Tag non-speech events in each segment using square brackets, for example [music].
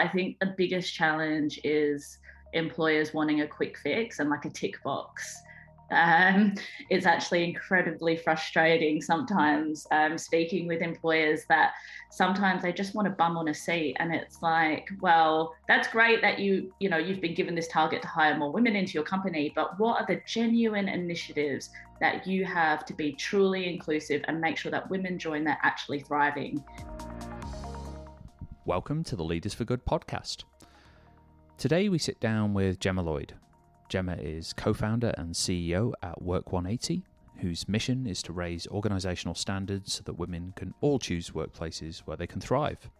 I think the biggest challenge is employers wanting a quick fix and like a tick box. Um, it's actually incredibly frustrating sometimes um, speaking with employers that sometimes they just want a bum on a seat and it's like well that's great that you you know you've been given this target to hire more women into your company but what are the genuine initiatives that you have to be truly inclusive and make sure that women join that actually thriving welcome to the leaders for good podcast today we sit down with gemma lloyd Gemma is co founder and CEO at Work 180, whose mission is to raise organisational standards so that women can all choose workplaces where they can thrive.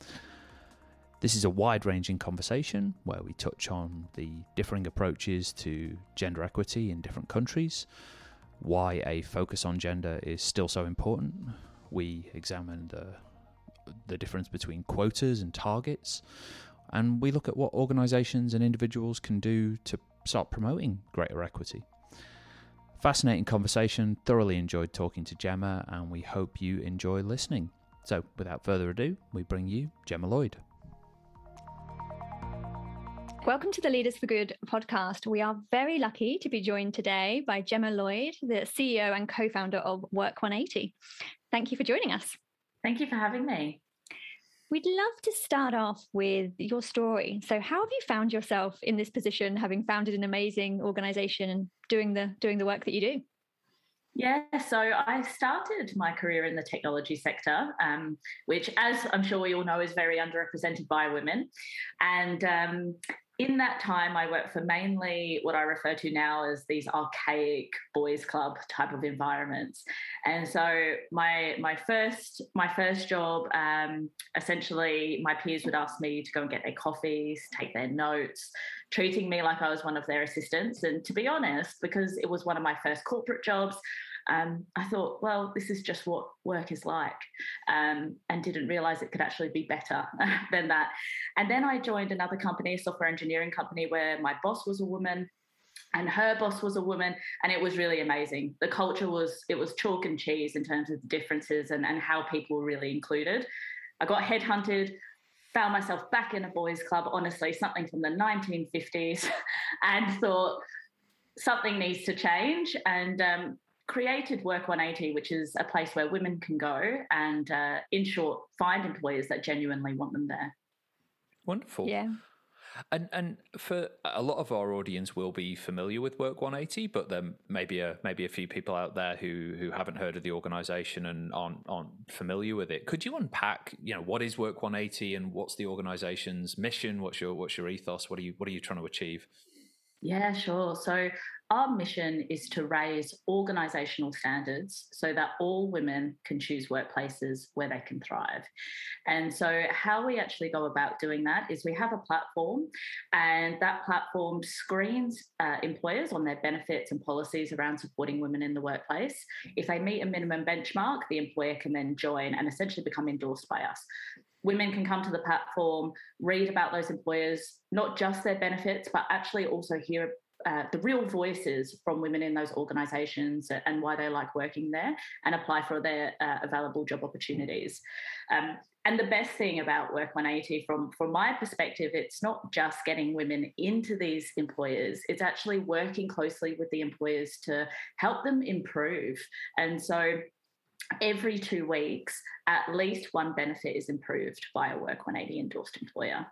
This is a wide ranging conversation where we touch on the differing approaches to gender equity in different countries, why a focus on gender is still so important. We examine the, the difference between quotas and targets, and we look at what organisations and individuals can do to start promoting greater equity. Fascinating conversation, thoroughly enjoyed talking to Gemma, and we hope you enjoy listening. So, without further ado, we bring you Gemma Lloyd. Welcome to the Leaders for Good podcast. We are very lucky to be joined today by Gemma Lloyd, the CEO and co founder of Work 180. Thank you for joining us. Thank you for having me. We'd love to start off with your story. So, how have you found yourself in this position, having founded an amazing organization and doing the doing the work that you do? Yeah, so I started my career in the technology sector, um, which, as I'm sure we all know, is very underrepresented by women. And um, in that time, I worked for mainly what I refer to now as these archaic boys' club type of environments. And so my my first my first job, um, essentially, my peers would ask me to go and get their coffees, take their notes, treating me like I was one of their assistants. And to be honest, because it was one of my first corporate jobs, um, I thought, well, this is just what work is like, um, and didn't realize it could actually be better [laughs] than that. And then I joined another company, a software engineering company, where my boss was a woman and her boss was a woman and it was really amazing. The culture was it was chalk and cheese in terms of the differences and, and how people were really included. I got headhunted found myself back in a boys club honestly something from the 1950s [laughs] and thought something needs to change. And um, created Work 180, which is a place where women can go and, uh, in short, find employers that genuinely want them there. Wonderful. Yeah. And and for a lot of our audience will be familiar with Work 180, but there may be a maybe a few people out there who who haven't heard of the organisation and aren't aren't familiar with it. Could you unpack, you know, what is Work 180 and what's the organisation's mission? What's your what's your ethos? What are you what are you trying to achieve? Yeah, sure. So our mission is to raise organisational standards so that all women can choose workplaces where they can thrive. And so, how we actually go about doing that is we have a platform, and that platform screens uh, employers on their benefits and policies around supporting women in the workplace. If they meet a minimum benchmark, the employer can then join and essentially become endorsed by us women can come to the platform, read about those employers, not just their benefits, but actually also hear uh, the real voices from women in those organisations and why they like working there and apply for their uh, available job opportunities. Um, and the best thing about Work 180, from, from my perspective, it's not just getting women into these employers, it's actually working closely with the employers to help them improve. And so every two weeks, at least one benefit is improved by a Work 180 endorsed employer.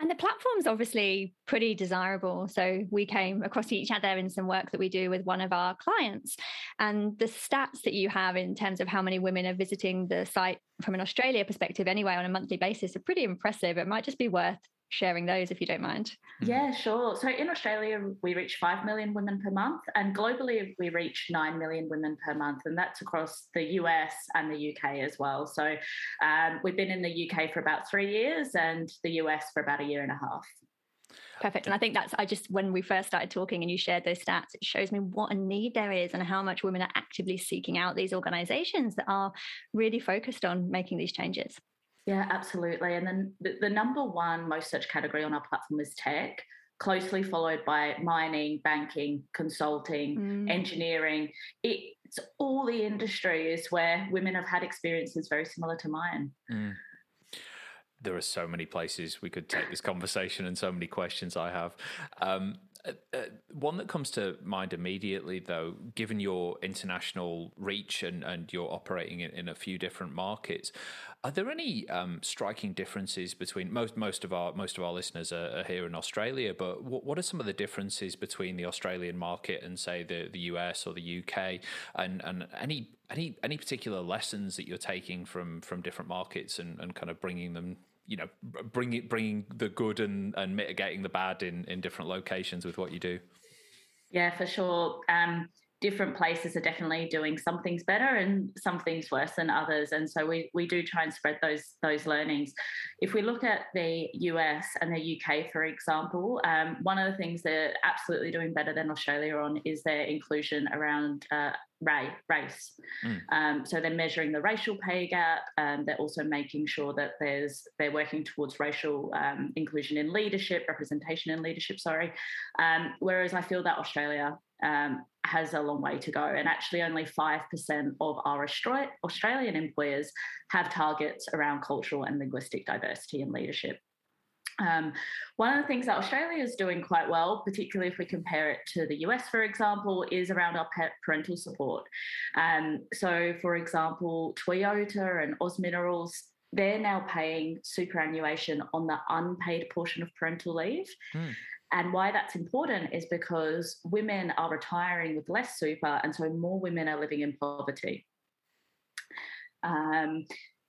And the platform's obviously pretty desirable. So we came across each other in some work that we do with one of our clients. And the stats that you have in terms of how many women are visiting the site from an Australia perspective, anyway, on a monthly basis, are pretty impressive. It might just be worth sharing those if you don't mind. Yeah, sure. So in Australia, we reach 5 million women per month, and globally, we reach 9 million women per month, and that's across the US and the UK as well. So um, we've been in the UK for about three years and the US for about a year and a half. Perfect. And I think that's, I just, when we first started talking and you shared those stats, it shows me what a need there is and how much women are actively seeking out these organizations that are really focused on making these changes. Yeah, absolutely. And then the, the number one most search category on our platform is tech, closely followed by mining, banking, consulting, mm. engineering. It's all the industries where women have had experiences very similar to mine. Mm. there are so many places we could take this conversation and so many questions I have. Um, uh, uh, one that comes to mind immediately, though, given your international reach and, and you're operating in, in a few different markets, are there any um, striking differences between most most of our most of our listeners are, are here in Australia? But what, what, are some of the differences between the Australian market and say the, the US or the UK, and and any any any particular lessons that you're taking from from different markets and, and kind of bringing them you know bringing bringing the good and, and mitigating the bad in in different locations with what you do yeah for sure. Um, different places are definitely doing some things better and some things worse than others and so we we do try and spread those those learnings if we look at the US and the UK for example um, one of the things they're absolutely doing better than Australia on is their inclusion around uh, race. Mm. Um, so they're measuring the racial pay gap. Um, they're also making sure that there's they're working towards racial um, inclusion in leadership, representation in leadership. Sorry. Um, whereas I feel that Australia um, has a long way to go. And actually, only 5% of our Australian employers have targets around cultural and linguistic diversity in leadership. Um, one of the things that Australia is doing quite well, particularly if we compare it to the US, for example, is around our parental support. Um, so, for example, Toyota and Oz Minerals, they're now paying superannuation on the unpaid portion of parental leave. Mm. And why that's important is because women are retiring with less super, and so more women are living in poverty. Um,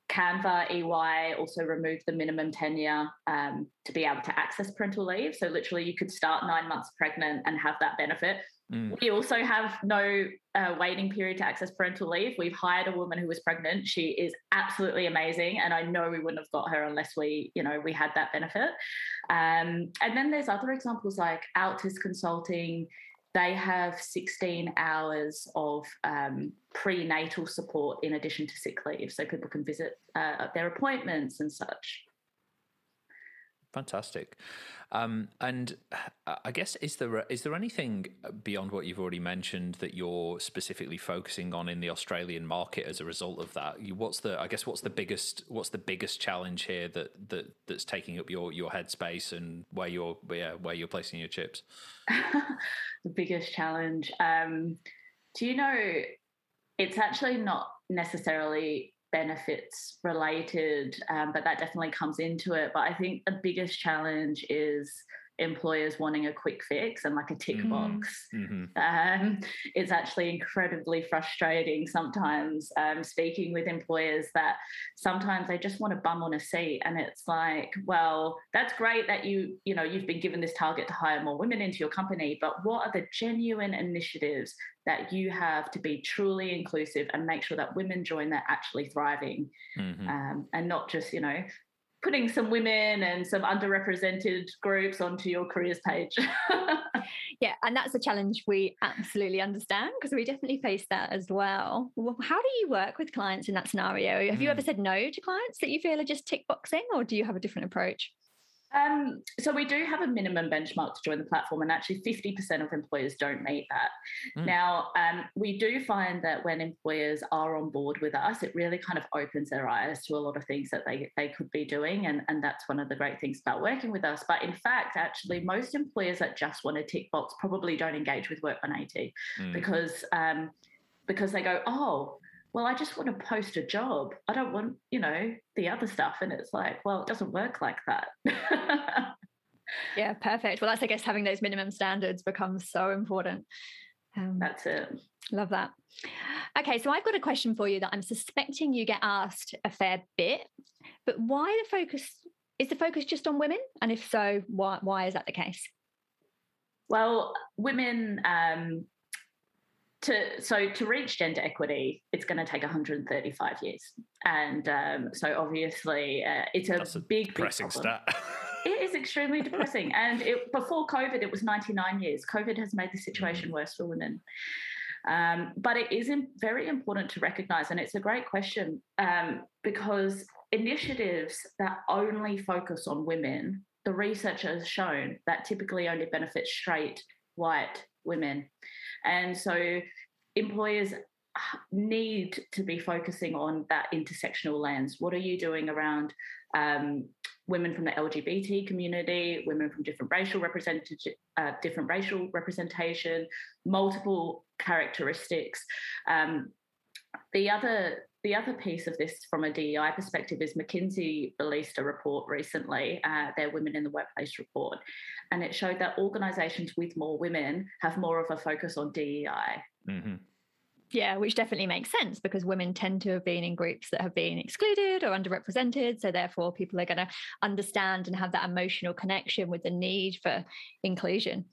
Canva EY also removed the minimum tenure um, to be able to access parental leave. So, literally, you could start nine months pregnant and have that benefit. Mm. We also have no uh, waiting period to access parental leave. We've hired a woman who was pregnant. She is absolutely amazing, and I know we wouldn't have got her unless we, you know, we had that benefit. Um, and then there's other examples like Altus Consulting they have 16 hours of um, prenatal support in addition to sick leave, so people can visit uh, their appointments and such. Fantastic. Um, and uh, I guess is there is there anything beyond what you've already mentioned that you're specifically focusing on in the Australian market as a result of that? What's the I guess what's the biggest what's the biggest challenge here that that that's taking up your your headspace and where you're yeah, where you're placing your chips? [laughs] the biggest challenge. Um, do you know? It's actually not necessarily benefits related, um, but that definitely comes into it. But I think the biggest challenge is employers wanting a quick fix and like a tick mm-hmm. box. Mm-hmm. Um, it's actually incredibly frustrating sometimes um, speaking with employers that sometimes they just want to bum on a seat and it's like, well, that's great that you, you know, you've been given this target to hire more women into your company, but what are the genuine initiatives that you have to be truly inclusive and make sure that women join that actually thriving mm-hmm. um, and not just, you know, putting some women and some underrepresented groups onto your careers page. [laughs] yeah, and that's a challenge we absolutely understand because we definitely face that as well. well. How do you work with clients in that scenario? Have mm. you ever mm. said no to clients that you feel are just tick boxing, or do you have a different approach? Um, so we do have a minimum benchmark to join the platform, and actually 50% of employers don't meet that. Mm. Now, um, we do find that when employers are on board with us, it really kind of opens their eyes to a lot of things that they, they could be doing, and, and that's one of the great things about working with us. But in fact, actually, most employers that just want a tick box probably don't engage with Work 180 mm. because um, because they go, oh, well, I just want to post a job. I don't want, you know, the other stuff. And it's like, well, it doesn't work like that. [laughs] yeah, perfect. Well, that's, I guess, having those minimum standards becomes so important. Um, that's it. Love that. Okay, so I've got a question for you that I'm suspecting you get asked a fair bit, but why the focus? Is the focus just on women? And if so, why, why is that the case? Well, women um, to so to reach gender equity, it's going to take 135 years, and um, so obviously uh, it's a, a big, depressing big stat. [laughs] it is extremely depressing, and it, before COVID, it was 99 years. COVID has made the situation mm. worse for women. Um, but it is very important to recognise, and it's a great question um, because initiatives that only focus on women, the research has shown that typically only benefit straight white women. And so employers need to be focusing on that intersectional lens. What are you doing around um, women from the LGBT community, women from different racial representation, uh, different racial representation, multiple characteristics. Um, the other the other piece of this from a DEI perspective is McKinsey released a report recently, uh, their Women in the Workplace report, and it showed that organisations with more women have more of a focus on DEI. Mm-hmm. Yeah, which definitely makes sense because women tend to have been in groups that have been excluded or underrepresented. So, therefore, people are going to understand and have that emotional connection with the need for inclusion.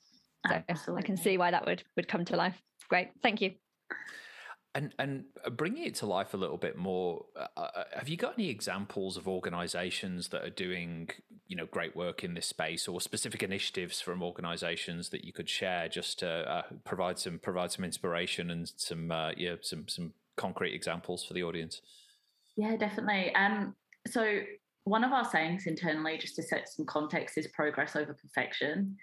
So, Absolutely. I can see why that would, would come to life. Great. Thank you. And and uh, bringing it to life a little bit more, uh, uh, have you got any examples of organisations that are doing you know great work in this space, or specific initiatives from organisations that you could share just to uh, provide some provide some inspiration and some uh, yeah some some concrete examples for the audience? Yeah, definitely. Um, so one of our sayings internally, just to set some context, is progress over perfection,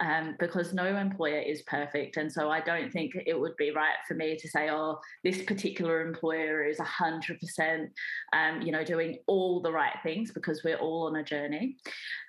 um, because no employer is perfect, and so I don't think it would be right for me to say, "Oh, this particular employer is hundred um, percent, you know, doing all the right things," because we're all on a journey.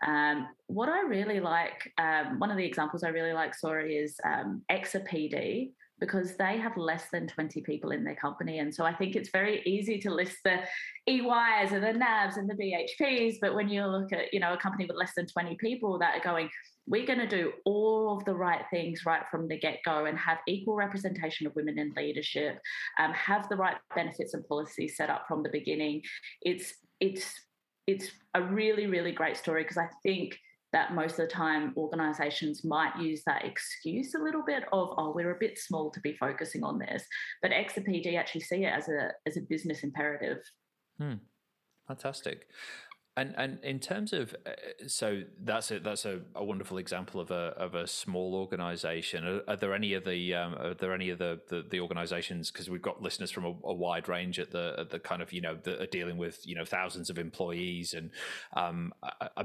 Um, what I really like, um, one of the examples I really like, sorry, is um, PD because they have less than 20 people in their company. And so I think it's very easy to list the EYs and the NABs and the BHPs. But when you look at, you know, a company with less than 20 people that are going, we're going to do all of the right things right from the get go and have equal representation of women in leadership, um, have the right benefits and policies set up from the beginning. It's, it's, it's a really, really great story because I think that most of the time organizations might use that excuse a little bit of oh we're a bit small to be focusing on this but exapd actually see it as a as a business imperative hmm. fantastic and and in terms of uh, so that's a that's a, a, wonderful example of a of a small organization. Are, are there any of the um, are there any of the the, the organizations because we've got listeners from a, a, wide range at the at the kind of you know that are dealing with you know thousands of employees and um,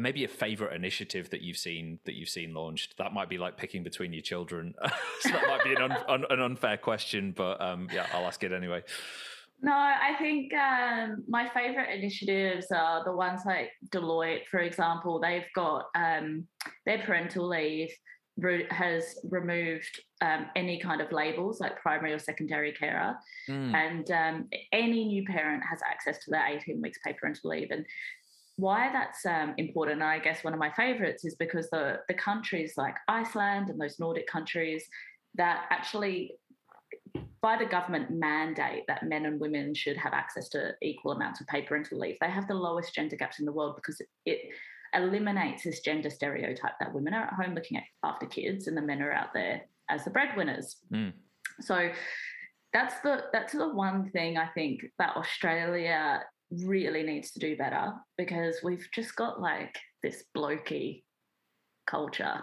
maybe a favorite initiative that you've seen that you've seen launched. That might be like picking between your children. [laughs] so that might be an un, un, an unfair question, but um, yeah, I'll ask it anyway. No, I think um, my favorite initiatives are the ones like Deloitte, for example. They've got um, their parental leave has removed um, any kind of labels like primary or secondary carer, mm. and um, any new parent has access to their 18 weeks paid parental leave. And why that's um, important, I guess one of my favorites is because the the countries like Iceland and those Nordic countries that actually by the government mandate that men and women should have access to equal amounts of paid parental leave. They have the lowest gender gaps in the world because it, eliminates this gender stereotype that women are at home looking after kids and the men are out there as the breadwinners. Mm. So that's the that's the one thing I think that Australia really needs to do better because we've just got like this blokey culture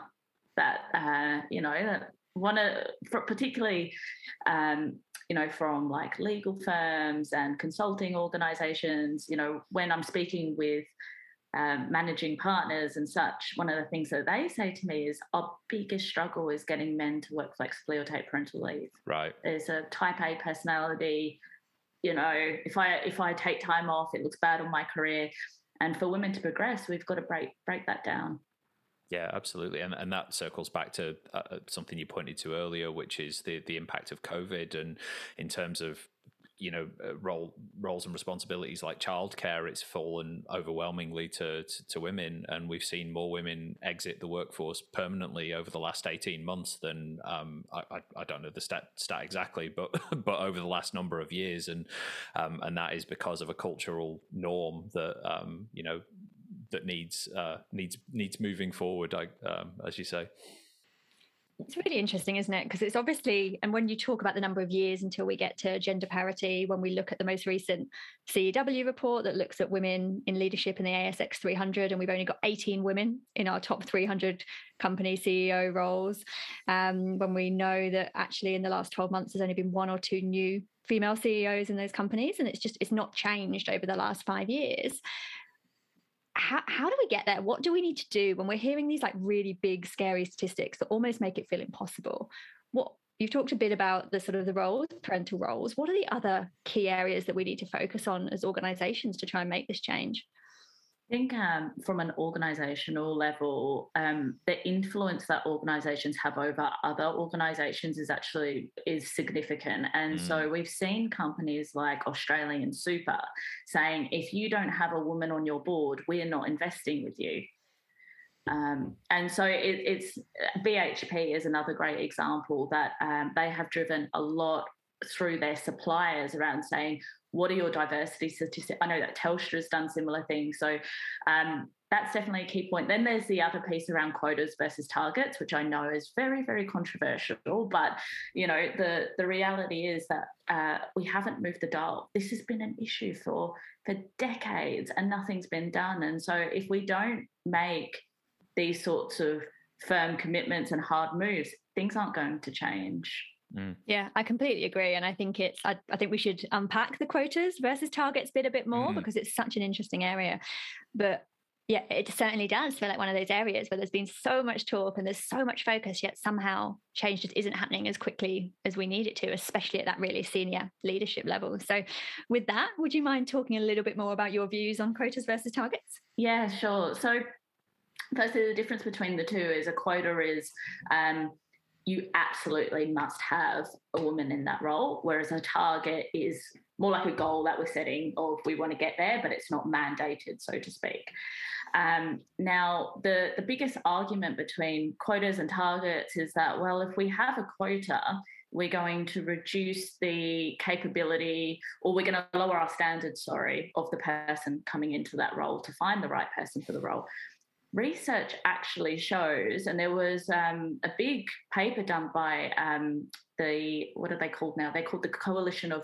that uh, you know that one of particularly um, you know from like legal firms and consulting organizations you know when i'm speaking with um, managing partners and such one of the things that they say to me is our biggest struggle is getting men to work flexibly or take parental leave. Right. There's a type a personality you know if i if i take time off it looks bad on my career. And for women to progress we've got to break break that down yeah, absolutely, and and that circles back to uh, uh, something you pointed to earlier, which is the the impact of COVID, and in terms of you know uh, role roles and responsibilities like childcare, it's fallen overwhelmingly to, to, to women, and we've seen more women exit the workforce permanently over the last eighteen months than um, I, I, don't know the stat stat exactly, but [laughs] but over the last number of years, and um, and that is because of a cultural norm that um, you know that needs uh, needs needs moving forward, um, as you say. It's really interesting, isn't it? Because it's obviously, and when you talk about the number of years until we get to gender parity, when we look at the most recent CEW report that looks at women in leadership in the ASX 300, and we've only got 18 women in our top 300 company CEO roles. Um, when we know that actually in the last 12 months, there's only been one or two new female CEOs in those companies, and it's just, it's not changed over the last five years how, how do we get there? What do we need to do when we're hearing these like really big, scary statistics that almost make it feel impossible? What you've talked a bit about the sort of the roles, parental roles. What are the other key areas that we need to focus on as organizations to try and make this change? I think um, from an organizational level, um, the influence that organizations have over other organizations is actually is significant. And mm. so we've seen companies like Australian Super saying, if you don't have a woman on your board, we're not investing with you. Um, and so it, it's BHP is another great example that um, they have driven a lot through their suppliers around saying, what are your diversity statistics? I know that Telstra has done similar things. So um, that's definitely a key point. Then there's the other piece around quotas versus targets, which I know is very, very controversial. But you know, the the reality is that uh, we haven't moved the dial. This has been an issue for for decades, and nothing's been done. And so, if we don't make these sorts of firm commitments and hard moves, things aren't going to change. Mm. Yeah, I completely agree. And I think it's, I, I, think we should unpack the quotas versus targets bit a bit more mm. because it's such an interesting area. But yeah, it certainly does feel like one of those areas where there's been so much talk and there's so much focus, yet somehow change just isn't happening as quickly as we need it to, especially at that really senior leadership level. So, with that, would you mind talking a little bit more about your views on quotas versus targets? Yeah, sure. So, firstly, the difference between the two is a quota is um, you absolutely must have a woman in that role, whereas a target is more like a goal that we're setting of we want to get there, but it's not mandated, so to speak. Um, now, the, the biggest argument between quotas and targets is that, well, if we have a quota, we're going to reduce the capability or we're going to lower our standards, sorry, of the person coming into that role to find the right person for the role research actually shows, and there was um, a big paper done by um, the what are they called now? They're called the Coalition of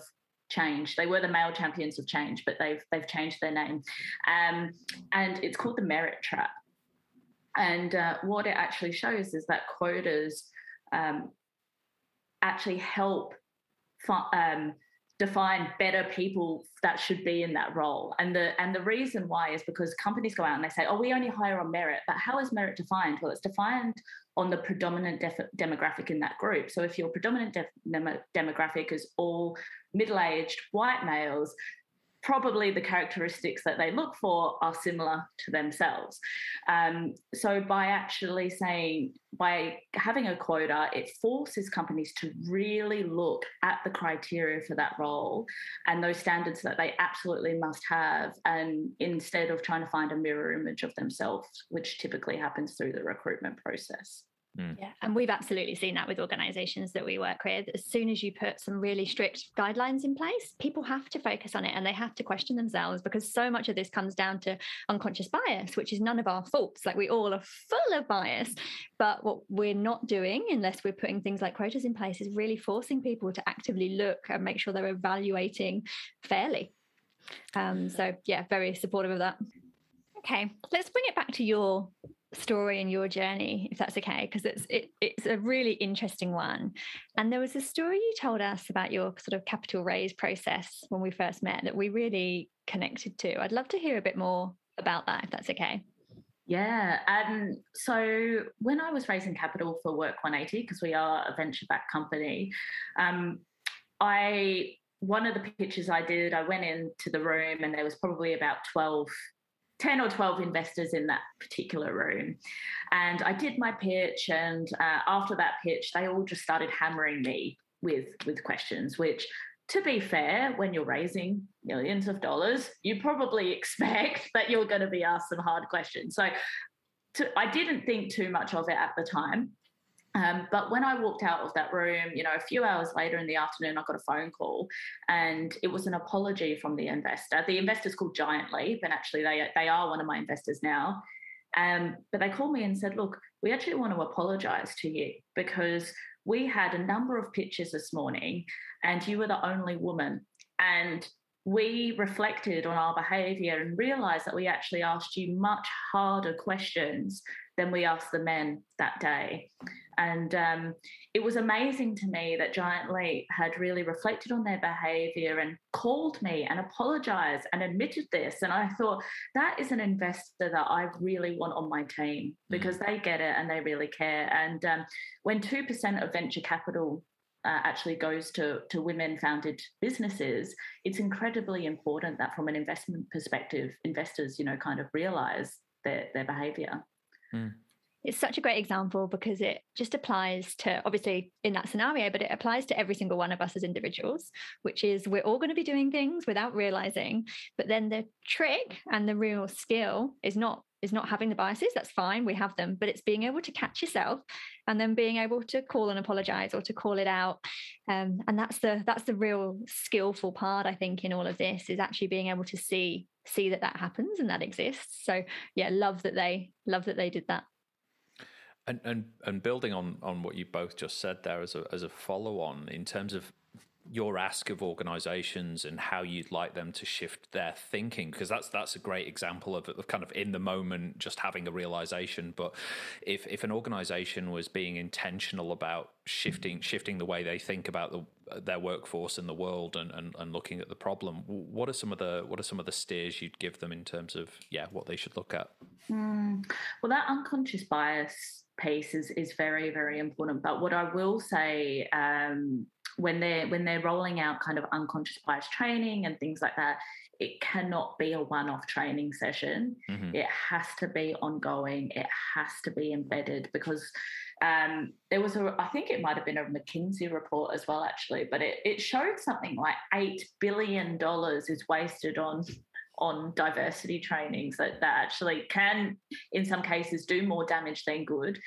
Change. They were the male champions of change, but they've they've changed their name, um, and it's called the Merit Trap. And uh, what it actually shows is that quotas um, actually help. Um, define better people that should be in that role. And the and the reason why is because companies go out and they say oh we only hire on merit. But how is merit defined? Well it's defined on the predominant def- demographic in that group. So if your predominant def- demographic is all middle-aged white males probably the characteristics that they look for are similar to themselves. Um, so, by actually saying, by having a quota, it forces companies to really look at the criteria for that role and those standards that they absolutely must have, and instead of trying to find a mirror image of themselves, which typically happens through the recruitment process. Mm. Yeah, and we've absolutely seen that with organizations that we work with. As soon as you put some really strict guidelines in place, people have to focus on it and they have to question themselves because so much of this comes down to unconscious bias, which is none of our faults. Like we all are full of bias. But what we're not doing, unless we're putting things like quotas in place, is really forcing people to actively look and make sure they're evaluating fairly. Um, so, yeah, very supportive of that. Okay, let's bring it back to your story and your journey, if that's okay, because it's it, it's a really interesting one. And there was a story you told us about your sort of capital raise process when we first met that we really connected to. I'd love to hear a bit more about that, if that's okay. Yeah. Um, so when I was raising capital for Work 180, because we are a venture backed company, um, I one of the pitches I did, I went into the room and there was probably about 12 10 or 12 investors in that particular room. And I did my pitch. And uh, after that pitch, they all just started hammering me with, with questions, which, to be fair, when you're raising millions of dollars, you probably expect [laughs] that you're going to be asked some hard questions. So to, I didn't think too much of it at the time. Um, but when I walked out of that room, you know, a few hours later in the afternoon, I got a phone call, and it was an apology from the investor. The investor's called Giant Leap, and actually, they they are one of my investors now. Um, but they called me and said, "Look, we actually want to apologise to you because we had a number of pitches this morning, and you were the only woman, and." We reflected on our behaviour and realised that we actually asked you much harder questions than we asked the men that day. And um, it was amazing to me that Giant Leap had really reflected on their behavior and called me and apologized and admitted this. And I thought that is an investor that I really want on my team because mm. they get it and they really care. And um, when 2% of venture capital uh, actually goes to, to women founded businesses, it's incredibly important that from an investment perspective, investors, you know, kind of realize their, their behavior. Mm. It's such a great example because it just applies to obviously in that scenario, but it applies to every single one of us as individuals, which is we're all going to be doing things without realizing. But then the trick and the real skill is not is not having the biases that's fine we have them but it's being able to catch yourself and then being able to call and apologize or to call it out um, and that's the that's the real skillful part i think in all of this is actually being able to see see that that happens and that exists. So yeah love that they love that they did that. And and and building on on what you both just said there as a as a follow on in terms of your ask of organizations and how you'd like them to shift their thinking because that's that's a great example of, of, kind of in the moment just having a realization. But if if an organization was being intentional about shifting shifting the way they think about the, their workforce and the world and, and, and looking at the problem what are some of the what are some of the steers you'd give them in terms of yeah what they should look at? Mm. well that unconscious bias piece is is very very important. But what i will say um, when they're when they're rolling out kind of unconscious bias training and things like that it cannot be a one-off training session. Mm-hmm. it has to be ongoing. It has to be embedded because um, there was a i think it might have been a mckinsey report as well actually but it, it showed something like $8 billion is wasted on on diversity trainings that, that actually can in some cases do more damage than good.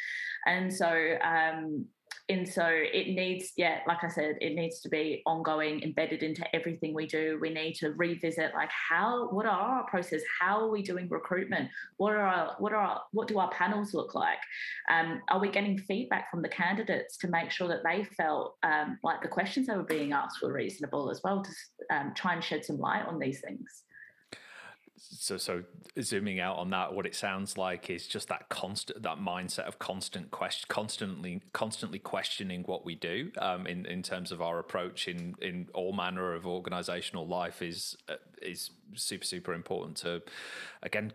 And so um, and so it needs yeah like i said it needs to be ongoing embedded into everything we do. We need to revisit like how what are our process? How are we doing recruitment? What are our what are our, what do our panels look like? Um, are we getting feedback from the candidates to make sure that they felt um, like the questions they were being asked were reasonable as well to um, try and shed some light on these things so so zooming out on that what it sounds like is just that constant that mindset of constant question constantly constantly questioning what we do um, in in terms of our approach in in all manner of organizational life is uh, is super super important to again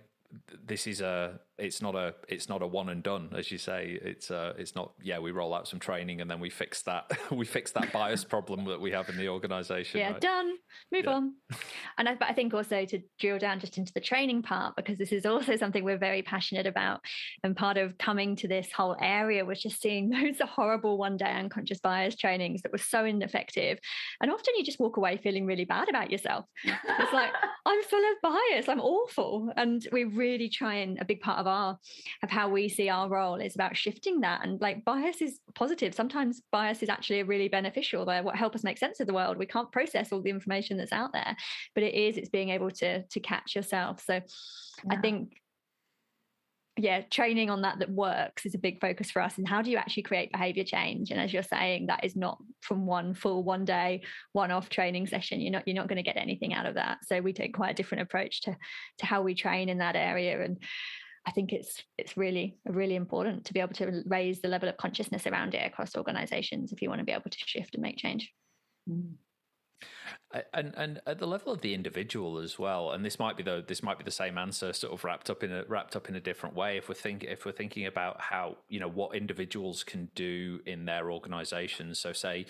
this is a it's not a it's not a one and done as you say. It's uh it's not yeah we roll out some training and then we fix that [laughs] we fix that bias problem that we have in the organization yeah right? done. Move yeah. on. And I, but I think also to drill down just into the training part because this is also something we're very passionate about. And part of coming to this whole area was just seeing [laughs] those horrible one day unconscious bias trainings that were so ineffective. And often you just walk away feeling really bad about yourself. It's like [laughs] I'm full of bias. I'm awful. And we really try and a big part of our of how we see our role is about shifting that and like bias is positive. Sometimes bias is actually a really beneficial they what help us make sense of the world. We can't process all the information that's out there but it is it's being able to to catch yourself. So yeah. i think yeah training on that that works is a big focus for us and how do you actually create behavior change? And as you're saying that is not from one full one day one off training session. You're not you're not going to get anything out of that. So we take quite a different approach to to how we train in that area and I think it's it's really really important to be able to raise the level of consciousness around it across organizations if you want to be able to shift and make change. Mm. And and at the level of the individual as well, and this might be the this might be the same answer, sort of wrapped up in a wrapped up in a different way. If we're think if we're thinking about how you know what individuals can do in their organisations. So say,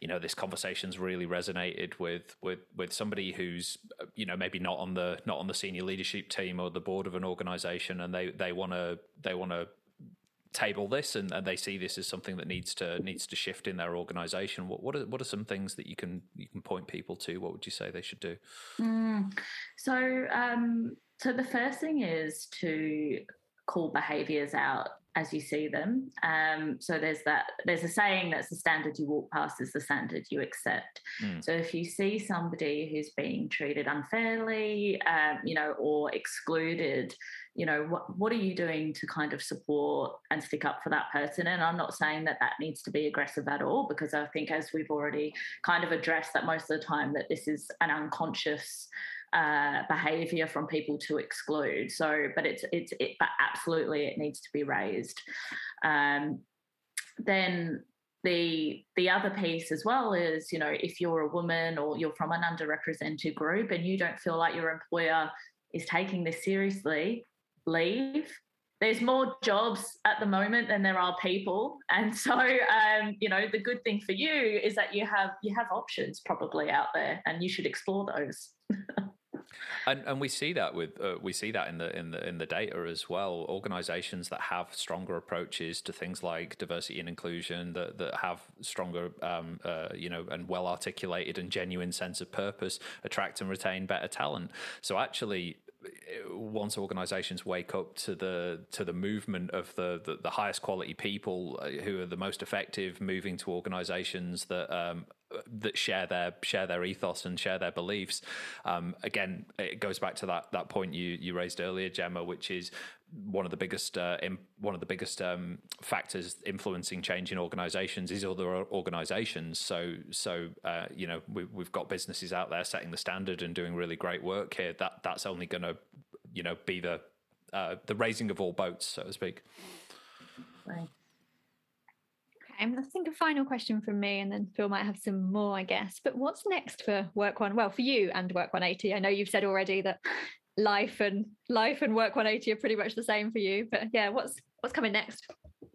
you know, this conversation's really resonated with with with somebody who's you know maybe not on the not on the senior leadership team or the board of an organisation, and they they want to they want to table this and, and, they see this as something that needs to needs to shift in their organization. What what are, what are some things that you can you can point people to? What would you say they should do? Mm. so um, so the first thing is to call behaviors out as you see them. Um, so there's that. There's a saying that's the standard you walk past is the standard you accept. Mm. So if you see somebody who's being treated unfairly, um, you know, or excluded, you know, what what are you doing to kind of support and stick up for that person? And I'm not saying that that needs to be aggressive at all, because I think as we've already kind of addressed that most of the time that this is an unconscious uh, behavior from people to exclude. So, but it's it's it, but absolutely it needs to be raised. Um, then the the other piece as well is you know if you're a woman or you're from an underrepresented group and you don't feel like your employer is taking this seriously, leave there's more jobs at the moment than there are people and so um, you know the good thing for you is that you have you have options probably out there and you should explore those [laughs] and and we see that with uh, we see that in the in the in the data as well. Organizations that have stronger approaches to things like diversity and inclusion that that have stronger um, uh, you know and well articulated and genuine sense of purpose attract and retain better talent. So actually once organizations wake up to the to the movement of the, the, the highest quality people uh, who are the most effective moving to organizations that um, that share their share their ethos and share their beliefs um, again it goes back to that that point you you raised earlier Gemma which is one of the biggest uh, in, one of the biggest um, factors influencing change in organizations is other organizations so so uh, you know we, we've got businesses out there setting the standard and doing really great work here that that's only going to you know be the uh, the raising of all boats so to speak right Okay, I think a final question from me, and then Phil might have some more, I guess. But what's next for Work One? Well, for you and Work 180. I know you've said already that life and life and work 180 are pretty much the same for you. But yeah what's what's coming next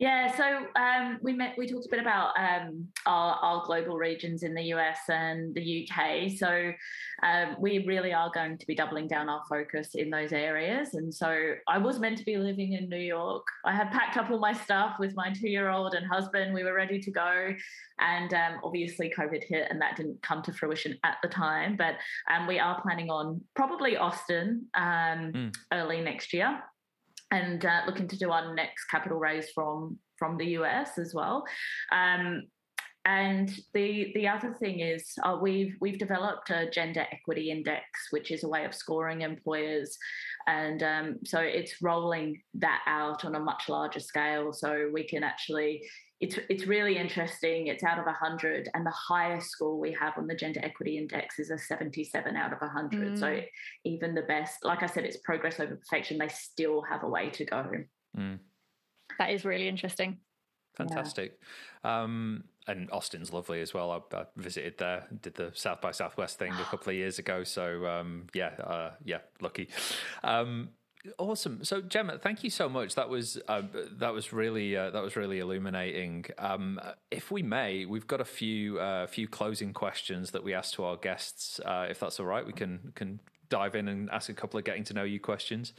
yeah, so um, we met. We talked a bit about um, our, our, global regions in the US and the UK. So um, we really are going to be doubling down our focus in those areas. And so I was meant to be living in New York. I had packed up all my stuff with my two-year-old and husband. We were ready to go, and um, obviously COVID hit, and that didn't come to fruition at the time. But um, we are planning on probably Austin mm. early next year and uh, looking to do our next capital raise from from the US as well. Um, and the the other thing is uh, we've we've developed a gender equity index, which is a way of scoring employers, and um, so it's rolling that out on a much larger scale, so we can actually it's it's really interesting. It's out of 100, and the highest score we have on the Gender Equity Index is a 77 out of 100. Mm. So even the best, like I said, it's progress over perfection. They still have a way to go. Mm. That is really interesting. Fantastic. Yeah. Um, and Austin's lovely as well. I, I, visited there, did the South by Southwest thing a couple of years ago. So um, yeah, uh, yeah, lucky. Um, Awesome. So Gemma, thank you so much. That was uh, that was really uh, that was really illuminating. Um, if we may, we've got a few uh, few closing questions that we ask to our guests. Uh, if that's all right, we can can dive in and ask a couple of getting to know you questions.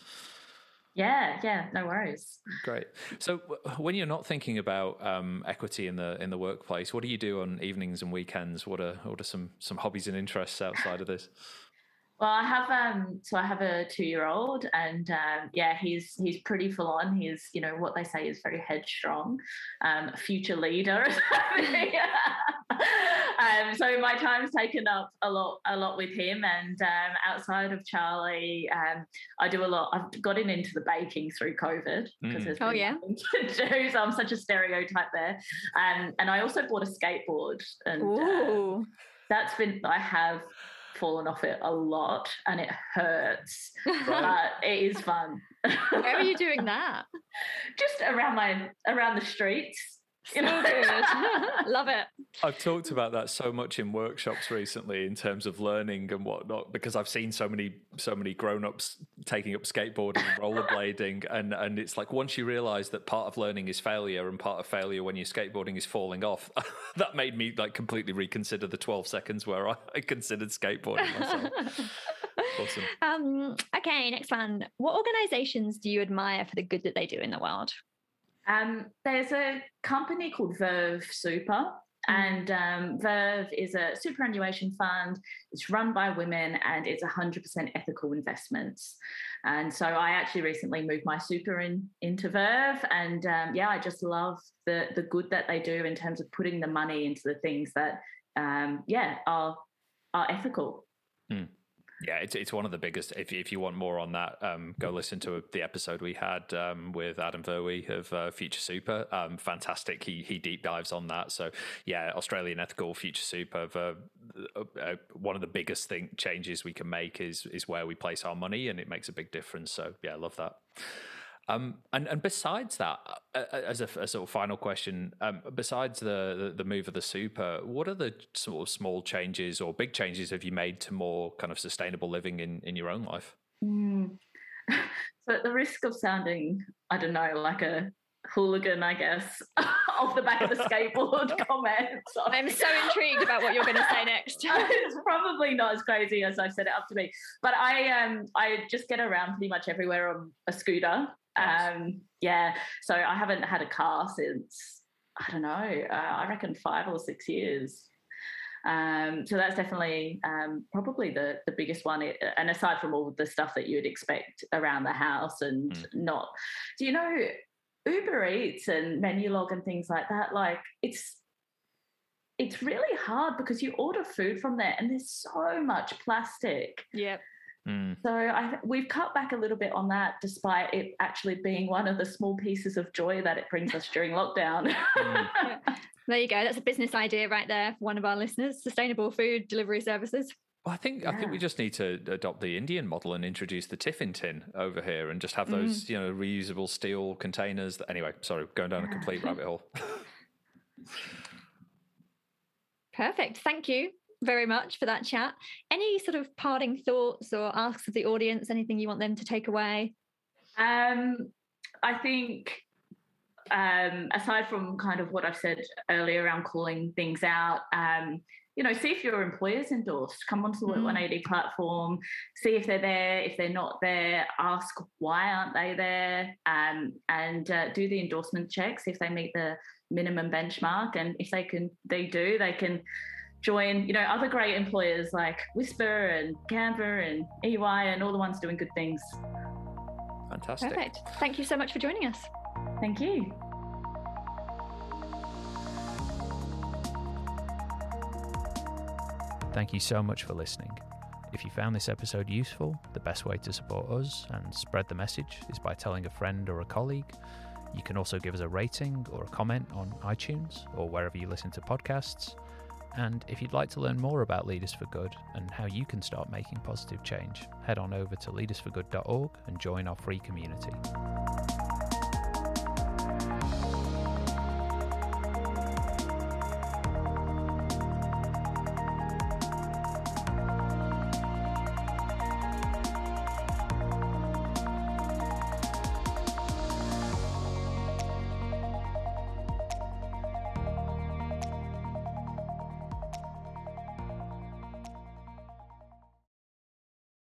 Yeah, yeah, no worries. Great. So, when you're not thinking about um, equity in the in the workplace, what do you do on evenings and weekends? What are what are some some hobbies and interests outside of this? Well, I have um so I have a two year old and um, yeah he's he's pretty full on. He's you know what they say is very headstrong, um, future leader. [laughs] [laughs] um, so my time's taken up a lot a lot with him and um, outside of Charlie, um, I do a lot. I've gotten into the baking through COVID because mm. oh yeah, to do. So I'm such a stereotype there. Um, and I also bought a skateboard and uh, that's been I have fallen off it a lot and it hurts. Right. But it is fun. Where are you [laughs] doing that? Just around my around the streets. [laughs] You know? [laughs] Love it. I've talked about that so much in workshops recently in terms of learning and whatnot because I've seen so many so many grown ups taking up skateboarding and [laughs] rollerblading and and it's like once you realise that part of learning is failure and part of failure when you're skateboarding is falling off, that made me like completely reconsider the 12 seconds where I, I considered skateboarding myself. awesome. Um, okay, next one. What organisations do you admire for the good that they do in the world? Um, there's a company called Verve Super, mm-hmm. and um, Verve is a superannuation fund. It's run by women and it's 100% ethical investments. And so I actually recently moved my super in, into Verve, and um, yeah, I just love the the good that they do in terms of putting the money into the things that um, yeah are are ethical. Mm. Yeah, it's it's one of the biggest. If if you want more on that, um, go listen to the episode we had um, with Adam Verwey of uh, Future Super. Um, fantastic. He he deep dives on that. So yeah, Australian Ethical Future Super. Uh, uh, one of the biggest thing changes we can make is is where we place our money, and it makes a big difference. So yeah, I love that. Um, and and besides that, uh, uh, as a, a, sort of final question, um, besides the, the, the move of the super, what are the sort of small changes or big changes have you made to more kind of sustainable living in in your own life? Mm. [laughs] So, at the risk of sounding I don't know, like a hooligan, I guess, [laughs] off the back of the [laughs] skateboard comment. So I'm so intrigued about what you're going to say next. it's probably not as crazy as I've set it up to be, but I um I just get around pretty much everywhere on a scooter. Nice. Um, yeah, so I haven't had a car since I don't know, uh, I reckon five or six years. Um, so that's definitely um, probably the the biggest one. And aside from all the stuff that you'd expect around the house and mm. not, do you know Uber Eats and Menulog and things like that? Like it's it's really hard because you order food from there and there's so much plastic. Yep. Mm. So I, we've cut back a little bit on that, despite it actually being one of the small pieces of joy that it brings us during lockdown. Mm. [laughs] There you go. That's a business idea right there for one of our listeners: sustainable food delivery services. Well, I think yeah. I think we just need to adopt the Indian model and introduce the tiffin tin over here, and just have those mm. you know reusable steel containers. That, anyway, sorry, going down a complete rabbit hole. [laughs] Perfect. Thank you very much for that chat. Any sort of parting thoughts or asks of the audience? Anything you want them to take away? Um, I think um, aside from kind of what I've said earlier around calling things out, um, you know, see if your employer's endorsed. Come onto the Work mm. 180 platform, see if they're there. If they're not there, ask why aren't they there, um, and uh, do the endorsement checks if they meet the minimum benchmark. And if they can, they do, they can join, you know, other great employers like Whisper and Canva and EY and all the ones doing good things. Fantastic. Perfect. Thank you so much for joining us. Thank you. Thank you so much for listening. If you found this episode useful, the best way to support us and spread the message is by telling a friend or a colleague. You can also give us a rating or a comment on iTunes or wherever you listen to podcasts. And if you'd like to learn more about Leaders for Good and how you can start making positive change, head on over to leadersforgood.org and join our free community.